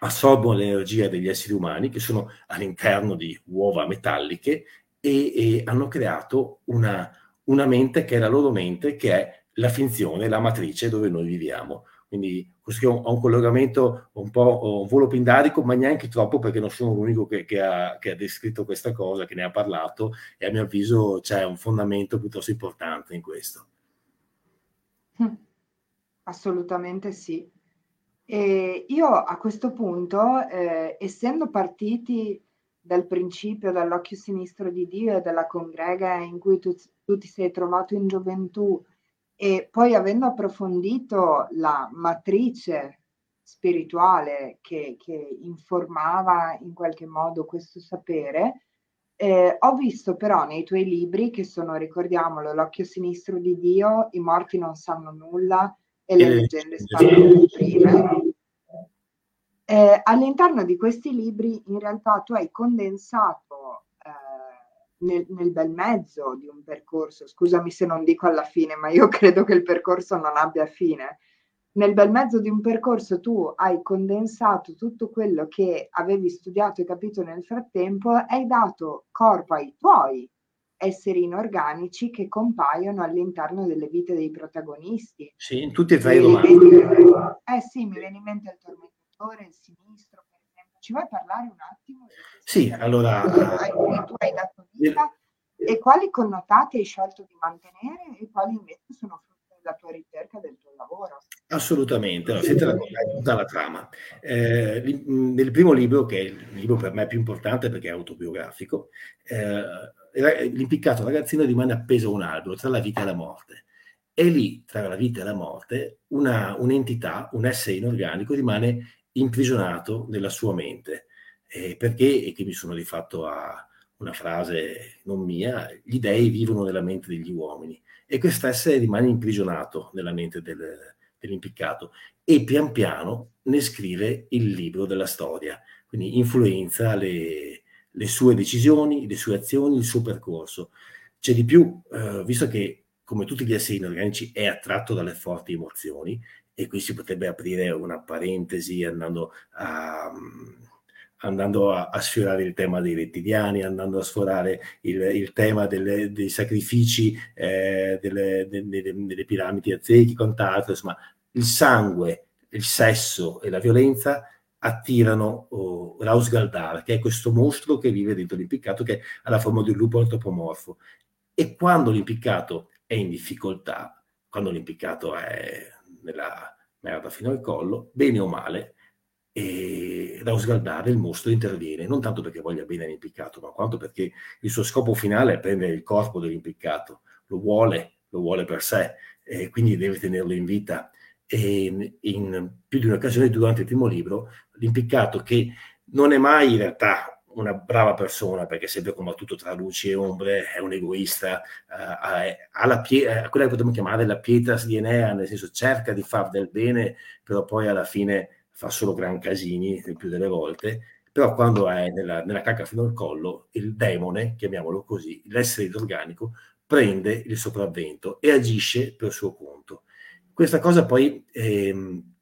assorbono l'energia degli esseri umani che sono all'interno di uova metalliche e, e hanno creato una, una mente che è la loro mente che è la finzione, la matrice dove noi viviamo quindi ho un collegamento un po' un volo pindarico, ma neanche troppo perché non sono l'unico che, che, ha, che, ha, descritto questa cosa, che ne ha parlato e a mio avviso c'è un fondamento piuttosto importante in questo. Hm. Assolutamente sì. E io a questo punto, eh, essendo partiti dal principio dall'occhio sinistro di Dio e dalla congrega in cui tu, tu ti sei trovato in gioventù, e poi avendo approfondito la matrice spirituale che, che informava in qualche modo questo sapere, eh, ho visto però nei tuoi libri, che sono, ricordiamolo, L'occhio sinistro di Dio, I morti non sanno nulla e le leggende sparano prime, eh, all'interno di questi libri in realtà tu hai condensato nel, nel, bel mezzo di un percorso, scusami se non dico alla fine, ma io credo che il percorso non abbia fine. Nel bel mezzo di un percorso tu hai condensato tutto quello che avevi studiato e capito nel frattempo e hai dato corpo ai tuoi esseri inorganici che compaiono all'interno delle vite dei protagonisti. Sì, in tutti e tre i romanzi. Eh sì, mi viene in mente il tormentatore, il sinistro, ci vuoi parlare un attimo? Sì, allora... Tu hai dato vita e quali connotati hai scelto di mantenere e quali invece sono frutto della tua ricerca del tuo lavoro? Assolutamente, allora, senti tutta la trama. Eh, nel primo libro, che è il libro per me più importante perché è autobiografico, eh, l'impiccato ragazzino rimane appeso a un albero tra la vita e la morte. E lì, tra la vita e la morte, una, un'entità, un essere inorganico rimane imprigionato nella sua mente. Eh, perché, e che mi sono rifatto a una frase non mia, gli dei vivono nella mente degli uomini e quest'essere rimane imprigionato nella mente del, dell'impiccato e pian piano ne scrive il libro della storia, quindi influenza le, le sue decisioni, le sue azioni, il suo percorso. C'è di più, eh, visto che come tutti gli esseri inorganici è attratto dalle forti emozioni, e qui si potrebbe aprire una parentesi andando a, andando a, a sfiorare il tema dei rettiliani, andando a sforare il, il tema delle, dei sacrifici eh, delle, delle, delle, piramidi aztechi, quant'altro, insomma, il sangue, il sesso e la violenza attirano oh, Raus Galdar, che è questo mostro che vive dentro l'impiccato, che ha la forma di un lupo antropomorfo. E quando l'impiccato è in difficoltà, quando l'impiccato è nella merda fino al collo, bene o male, e da scaldare il mostro interviene, non tanto perché voglia bene all'impiccato, ma quanto perché il suo scopo finale è prendere il corpo dell'impiccato, lo vuole, lo vuole per sé, e quindi deve tenerlo in vita. E in più di un'occasione durante il primo libro, l'impiccato che non è mai in realtà una brava persona perché sempre combattuto tra luci e ombre, è un egoista, uh, ha, la pie- eh, quella che potremmo chiamare la pietas di Enea, nel senso cerca di far del bene, però poi alla fine fa solo gran casini il più delle volte. Però quando è nella, nella cacca fino al collo, il demone, chiamiamolo così, l'essere inorganico, prende il sopravvento e agisce per suo conto. Questa cosa poi ehm,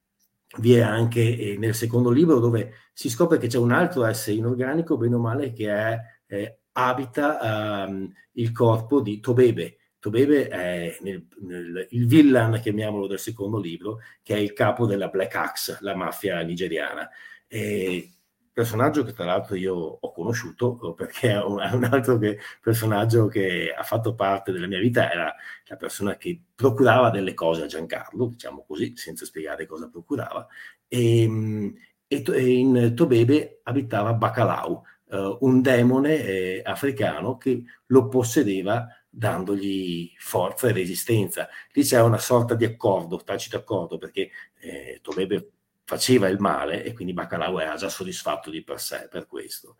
vi è anche eh, nel secondo libro dove si scopre che c'è un altro essere inorganico, bene o male, che è, eh, abita um, il corpo di Tobebe. Tobebe è nel, nel, il villain, chiamiamolo, del secondo libro, che è il capo della Black Axe, la mafia nigeriana. E personaggio che tra l'altro io ho conosciuto perché è un, altro che, personaggio che ha fatto parte della mia vita, era la persona che procurava delle cose a Giancarlo, diciamo così, senza spiegare cosa procurava, e, e, in Tobebe abitava Bacalau, uh, un demone eh, africano che lo possedeva dandogli forza e resistenza. Lì c'è una sorta di accordo, tacito accordo, perché eh, Tolebe faceva il male e quindi Bacalao era già soddisfatto di per sé per questo.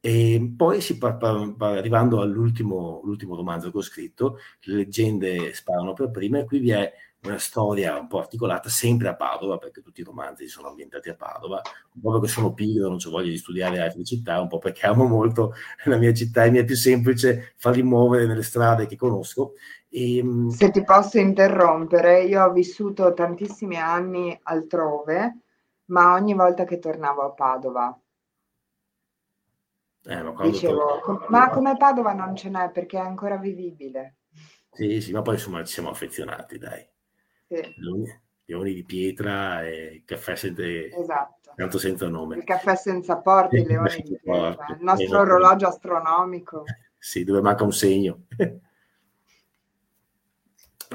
E poi si pa- pa- pa- arrivando all'ultimo romanzo che ho scritto, le leggende sparano per prima, e qui vi è una storia un po' articolata, sempre a Padova, perché tutti i romanzi sono ambientati a Padova, un po' perché sono pigro, non ho voglia di studiare altre città, un po' perché amo molto la mia città e mi è più semplice farli muovere nelle strade che conosco. E, ehm, Se ti posso interrompere, io ho vissuto tantissimi anni altrove, ma ogni volta che tornavo a Padova eh, ma dicevo, torno... ma come Padova non ce n'è perché è ancora vivibile. Sì, sì, ma poi insomma ci siamo affezionati, dai. Sì. Leoni di pietra e caffè senza, esatto. tanto senza nome. Il caffè senza porti, il leoni di pietra, il nostro esatto. orologio astronomico. Sì, dove manca un segno.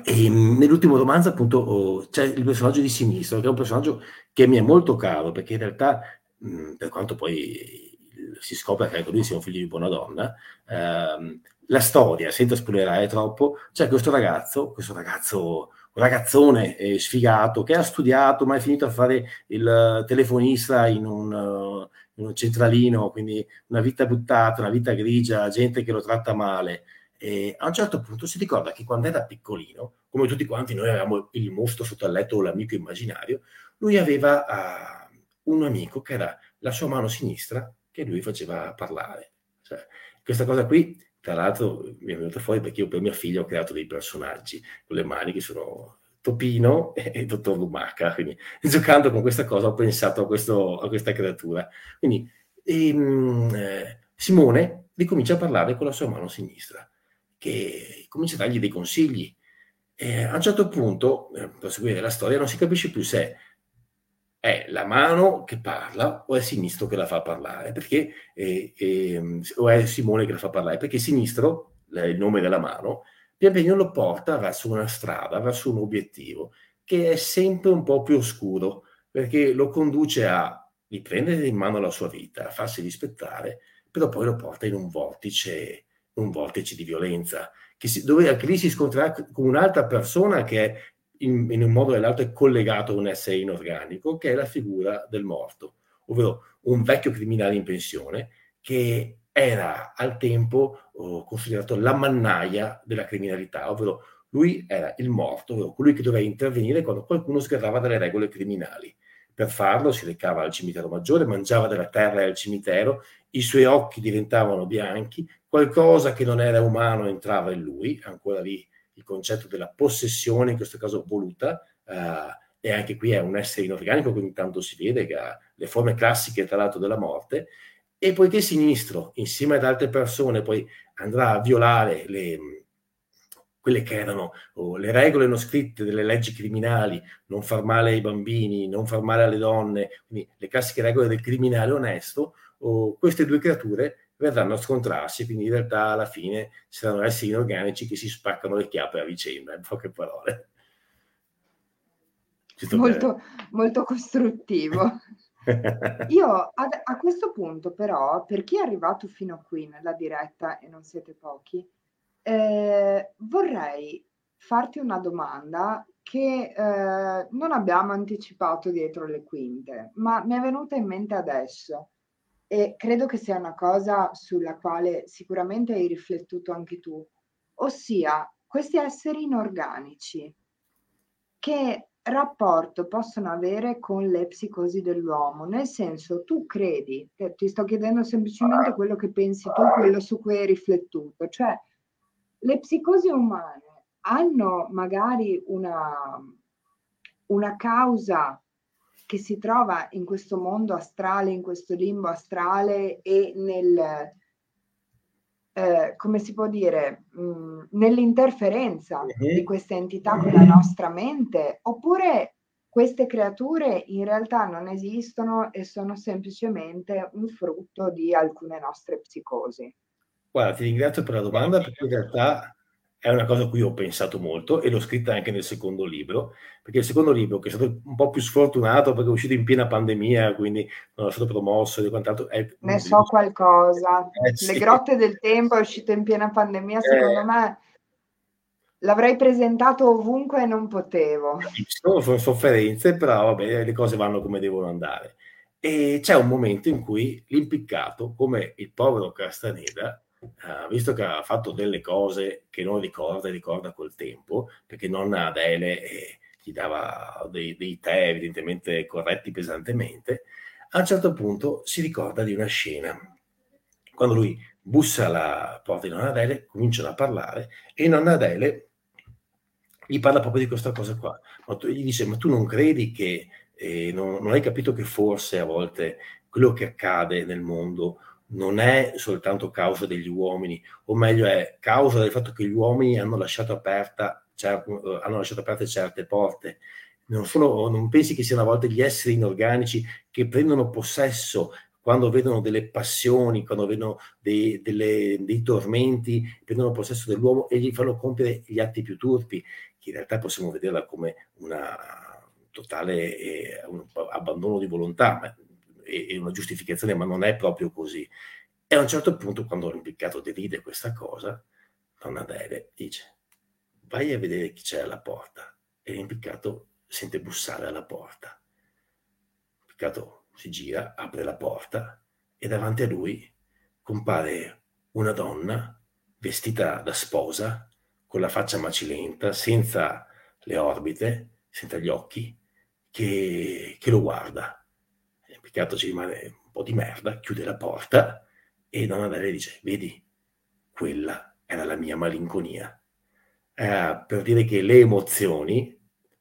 E mm, nell'ultimo romanzo, appunto, oh, c'è il personaggio di Sinistro, che è un personaggio che mi è molto caro, perché in realtà, mm, per quanto poi si scopre che anche lui sia un figlio di buona donna, ehm, la storia, senza spoilerare troppo, c'è questo ragazzo, questo ragazzo un ragazzone eh, sfigato che ha studiato ma è finito a fare il telefonista in un, uh, in un, centralino, quindi una vita buttata, una vita grigia, gente che lo tratta male. E a un certo punto si ricorda che quando era piccolino, come tutti quanti noi avevamo il mostro sotto il letto o l'amico immaginario, lui aveva uh, un amico che era la sua mano sinistra che lui faceva parlare. Cioè, questa cosa qui tra l'altro mi è venuto fuori perché io per mia figlia ho creato dei personaggi con le mani che sono Topino e, e Dottor Lumaca. Quindi giocando con questa cosa ho pensato a, questo, a questa creatura. Quindi ehm, eh, Simone ricomincia a parlare con la sua mano sinistra, che comincia a dargli dei consigli. E a un certo punto, eh, per seguire la storia, non si capisce più se è la mano che parla o è sinistro che la fa parlare, perché, eh, eh, o è Simone che la fa parlare, perché sinistro, il nome della mano, pian piano lo porta verso una strada, verso un obiettivo, che è sempre un po' più oscuro, perché lo conduce a riprendere in mano la sua vita, a farsi rispettare, però poi lo porta in un vortice, un vortice di violenza, si, dove anche lì si scontrerà con un'altra persona che è in, in un modo o nell'altro è collegato a un essere inorganico, che è la figura del morto, ovvero un vecchio criminale in pensione che era al tempo oh, considerato la mannaia della criminalità, ovvero lui era il morto, ovvero colui che doveva intervenire quando qualcuno sgarrava dalle regole criminali. Per farlo si recava al cimitero maggiore, mangiava della terra al cimitero, i suoi occhi diventavano bianchi, qualcosa che non era umano entrava in lui, ancora lì il concetto della possessione, in questo caso voluta, eh, e anche qui è un essere inorganico che ogni tanto si vede, che ha le forme classiche tra l'altro della morte, e poiché sinistro, insieme ad altre persone, poi andrà a violare le, quelle che erano oh, le regole non scritte delle leggi criminali, non far male ai bambini, non far male alle donne, quindi le classiche regole del criminale onesto, oh, queste due creature verranno a scontrarsi, quindi in realtà alla fine saranno esseri inorganici che si spaccano le chiappe a vicenda, in poche parole. Molto, molto, costruttivo. Io a, a, questo punto però, per chi è arrivato fino a qui nella diretta e non siete pochi, eh, vorrei farti una domanda che eh, non abbiamo anticipato dietro le quinte, ma mi è venuta in mente adesso. E credo che sia una cosa sulla quale sicuramente hai riflettuto anche tu, ossia questi esseri inorganici, che rapporto possono avere con le psicosi dell'uomo? Nel senso, tu credi, ti sto chiedendo semplicemente quello che pensi tu, quello su cui hai riflettuto, cioè le psicosi umane hanno magari una, una causa che si trova in questo mondo astrale, in questo limbo astrale e nel, eh, come si può dire, mh, mm, nell'interferenza uh-huh. di queste entità con la nostra mente, oppure queste creature in realtà non esistono e sono semplicemente un frutto di alcune nostre psicosi. Guarda, ti ringrazio per la domanda perché in realtà è una cosa a cui ho pensato molto e l'ho scritta anche nel secondo libro, perché il secondo libro, che è stato un po' più sfortunato perché è uscito in piena pandemia, quindi non è stato promosso e quant'altro. È, ne so qualcosa. Eh, sì. Le grotte del tempo è uscito in piena pandemia, secondo eh, me L'avrei presentato ovunque e non potevo. Ci sono sofferenze, però vabbè, le cose vanno come devono andare. E c'è un momento in cui l'impiccato, come il povero Castaneda, eh, visto che ha fatto delle cose che non ricorda e ricorda col tempo, perché nonna Adele eh, gli dava dei, dei tè evidentemente corretti pesantemente, a un certo punto si ricorda di una scena. Quando lui bussa alla porta di nonna Adele, cominciano a parlare e nonna Adele gli parla proprio di questa cosa qua. Ma tu, gli dice, ma tu non credi che, eh, non, non hai capito che forse a volte quello che accade nel mondo non è soltanto causa degli uomini, o meglio è causa del fatto che gli uomini hanno lasciato, aperta, cer- hanno lasciato aperte certe porte. Non, sono, non, pensi che siano a volte gli esseri inorganici che prendono possesso quando vedono delle passioni, quando vedono dei, delle, dei tormenti, prendono possesso dell'uomo e gli fanno compiere gli atti più turpi che in realtà possiamo vederla come una totale eh, un abbandono di volontà ma, e, una giustificazione, ma non è proprio così. E a un certo punto, quando l'impiccato deride questa cosa, Donna Adele dice: Vai a vedere chi c'è alla porta. E l'impiccato sente bussare alla porta. L'impiccato si gira, apre la porta e davanti a lui compare una donna vestita da sposa con la faccia macilenta, senza le orbite, senza gli occhi, che, che lo guarda. Il peccato ci rimane un po' di merda, chiude la porta e Donna Adele dice, vedi, quella era la mia malinconia. Eh, per dire che le emozioni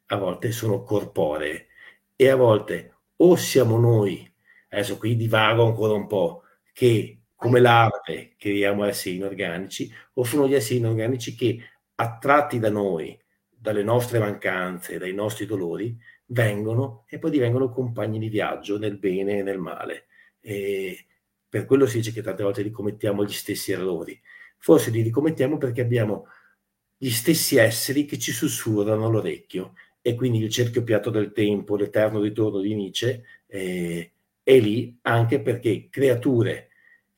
a volte sono corporee e a volte o siamo noi, adesso qui divago ancora un po', che come larve creiamo esseri inorganici, o sono gli esseri inorganici che attratti da noi, dalle nostre mancanze, dai nostri dolori, vengono e poi divengono compagni di viaggio nel bene e nel male. E per quello si dice che tante volte ricommettiamo gli stessi errori. Forse li ricommettiamo perché abbiamo gli stessi esseri che ci sussurrano all'orecchio. E quindi il cerchio piatto del tempo, l'eterno ritorno di Nietzsche, eh, è lì anche perché creature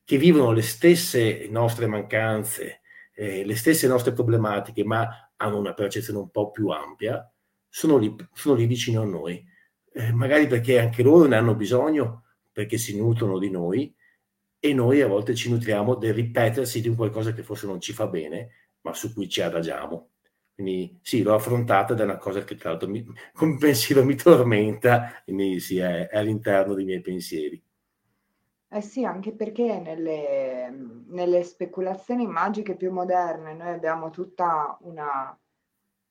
che vivono le stesse nostre mancanze, eh, le stesse nostre problematiche, ma hanno una percezione un po' più ampia, sono lì, sono lì vicino a noi. Eh, magari perché anche loro ne hanno bisogno, perché si nutrono di noi e noi a volte ci nutriamo del ripetersi di un qualcosa che forse non ci fa bene, ma su cui ci adagiamo. Quindi sì, l'ho affrontata ed è una cosa che tra l'altro mi, come pensiero mi tormenta, quindi sì, è, è all'interno dei miei pensieri. Eh sì, anche perché nelle, nelle speculazioni magiche più moderne noi abbiamo tutta una,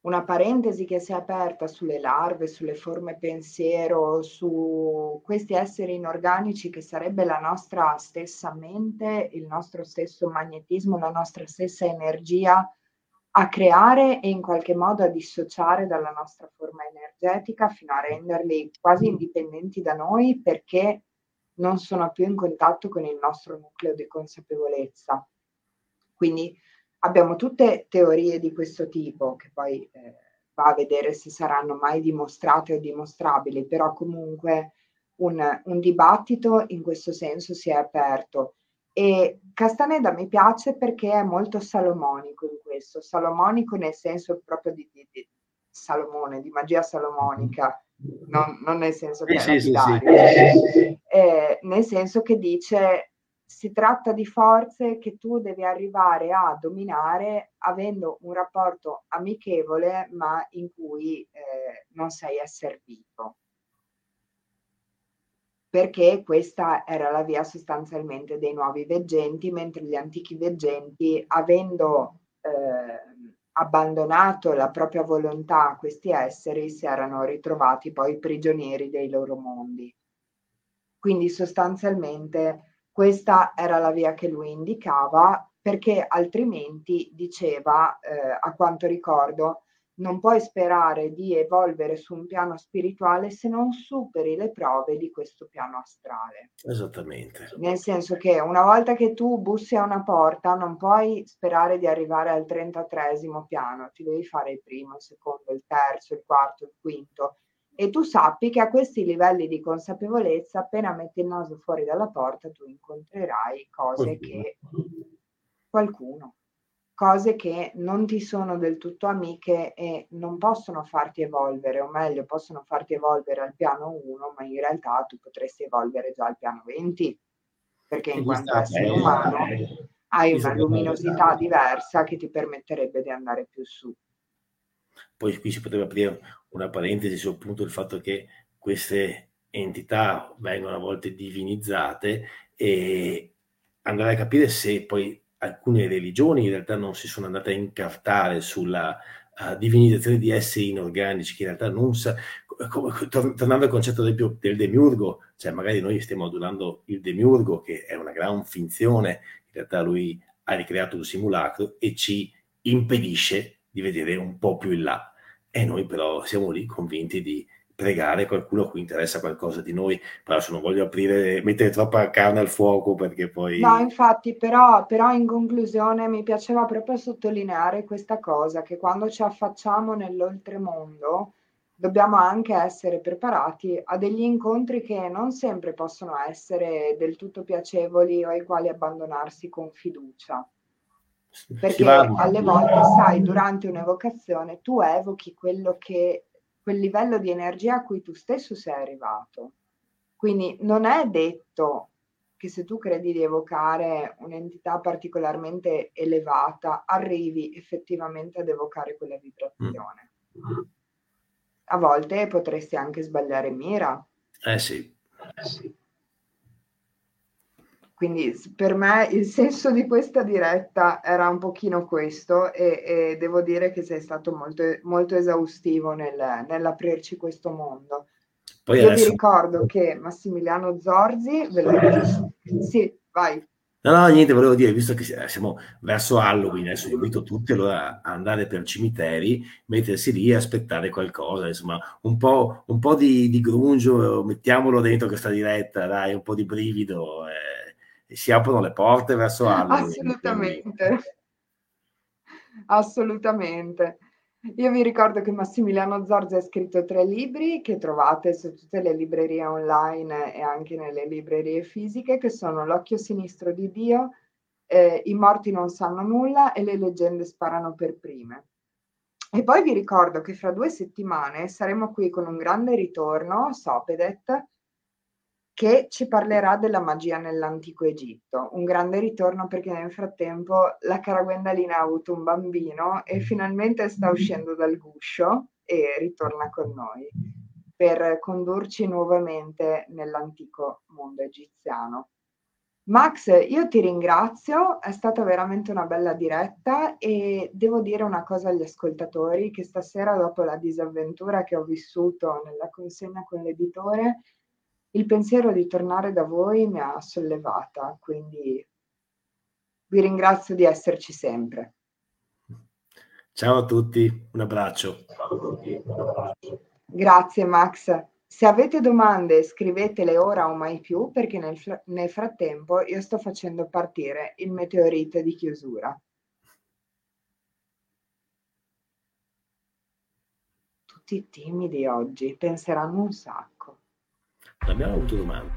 una parentesi che si è aperta sulle larve, sulle forme pensiero, su questi esseri inorganici che sarebbe la nostra stessa mente, il nostro stesso magnetismo, la nostra stessa energia a creare e in qualche modo a dissociare dalla nostra forma energetica fino a renderli quasi indipendenti da noi perché non sono più in contatto con il nostro nucleo di consapevolezza. Quindi abbiamo tutte teorie di questo tipo che poi eh, va a vedere se saranno mai dimostrate o dimostrabili, però comunque un, un dibattito in questo senso si è aperto. E Castaneda mi piace perché è molto salomonico in questo, salomonico nel senso proprio di, di, di Salomone, di magia salomonica, non, non nel senso che sì, sì, sì, eh, nel senso che dice si tratta di forze che tu devi arrivare a dominare avendo un rapporto amichevole ma in cui eh, non sei asservito. Perché questa era la via sostanzialmente dei nuovi veggenti, mentre gli antichi veggenti, avendo eh, abbandonato la propria volontà a questi esseri, si erano ritrovati poi prigionieri dei loro mondi. Quindi sostanzialmente questa era la via che lui indicava perché altrimenti diceva, eh, a quanto ricordo, non puoi sperare di evolvere su un piano spirituale se non superi le prove di questo piano astrale. Esattamente. Nel senso che una volta che tu bussi a una porta non puoi sperare di arrivare al 33 piano, ti devi fare il primo, il secondo, il terzo, il quarto, il quinto. E tu sappi che a questi livelli di consapevolezza, appena metti il naso fuori dalla porta, tu incontrerai cose che qualcuno. Cose che non ti sono del tutto amiche e non possono farti evolvere, o meglio, possono farti evolvere al piano 1, ma in realtà tu potresti evolvere già al piano 20, perché in quanto essere umano hai una luminosità diversa che ti permetterebbe di andare più su. Poi qui si potrebbe aprire una parentesi sul punto del fatto che queste entità vengono a volte divinizzate e andare a capire se poi alcune religioni in realtà non si sono andate a incartare sulla uh, divinizzazione di esseri inorganici che in realtà non sa, tornando al concetto del, del demiurgo, cioè magari noi stiamo adorando il demiurgo che è una gran finzione, in realtà lui ha ricreato un simulacro e ci impedisce di vedere un po' più in là. E noi però siamo lì convinti di pregare qualcuno a cui interessa qualcosa di noi, però se non voglio aprire, mettere troppa carne al fuoco perché poi... No, infatti, però, però in conclusione mi piaceva proprio sottolineare questa cosa, che quando ci affacciamo nell'oltremondo dobbiamo anche essere preparati a degli incontri che non sempre possono essere del tutto piacevoli o ai quali abbandonarsi con fiducia. Perché alle volte, sai, durante un'evocazione tu evochi quello che quel livello di energia a cui tu stesso sei arrivato. Quindi non è detto che se tu credi di evocare un'entità particolarmente elevata, arrivi effettivamente ad evocare quella vibrazione. A volte potresti anche sbagliare mira. Eh sì. Eh sì. Quindi per me il senso di questa diretta era un pochino questo e, e devo dire che sei stato molto, molto esaustivo nel, nell'aprirci questo mondo. Poi Io adesso... vi ricordo che Massimiliano Zorzi, ve lo dico, sì, vai. No, no, niente, volevo dire, visto che siamo verso Halloween, adesso invito tutti allora a andare per cimiteri, mettersi lì e aspettare qualcosa, insomma, un po', un po di, di grungio, mettiamolo dentro questa diretta, dai, un po' di brivido. Eh si aprono le porte verso Halloween. Assolutamente. Assolutamente. Io vi ricordo che Massimiliano Zorzi ha scritto tre libri che trovate su tutte le librerie online e anche nelle librerie fisiche, che sono L'occhio sinistro di Dio, eh, I morti non sanno nulla e Le leggende sparano per prime. E poi vi ricordo che fra due settimane saremo qui con un grande ritorno, Sopedet, che ci parlerà della magia nell'antico Egitto. Un grande ritorno perché nel frattempo la cara Gwendalina ha avuto un bambino e finalmente sta uscendo dal guscio e ritorna con noi per condurci nuovamente nell'antico mondo egiziano. Max, io ti ringrazio, è stata veramente una bella diretta e devo dire una cosa agli ascoltatori che stasera dopo la disavventura che ho vissuto nella consegna con l'editore, il pensiero di tornare da voi mi ha sollevata, quindi vi ringrazio di esserci sempre. Ciao a tutti, un abbraccio. Grazie Max. Se avete domande scrivetele ora o mai più perché nel, fr- nel frattempo io sto facendo partire il meteorite di chiusura. Tutti timidi oggi, penseranno un sacco. Abbiamo avuto domande.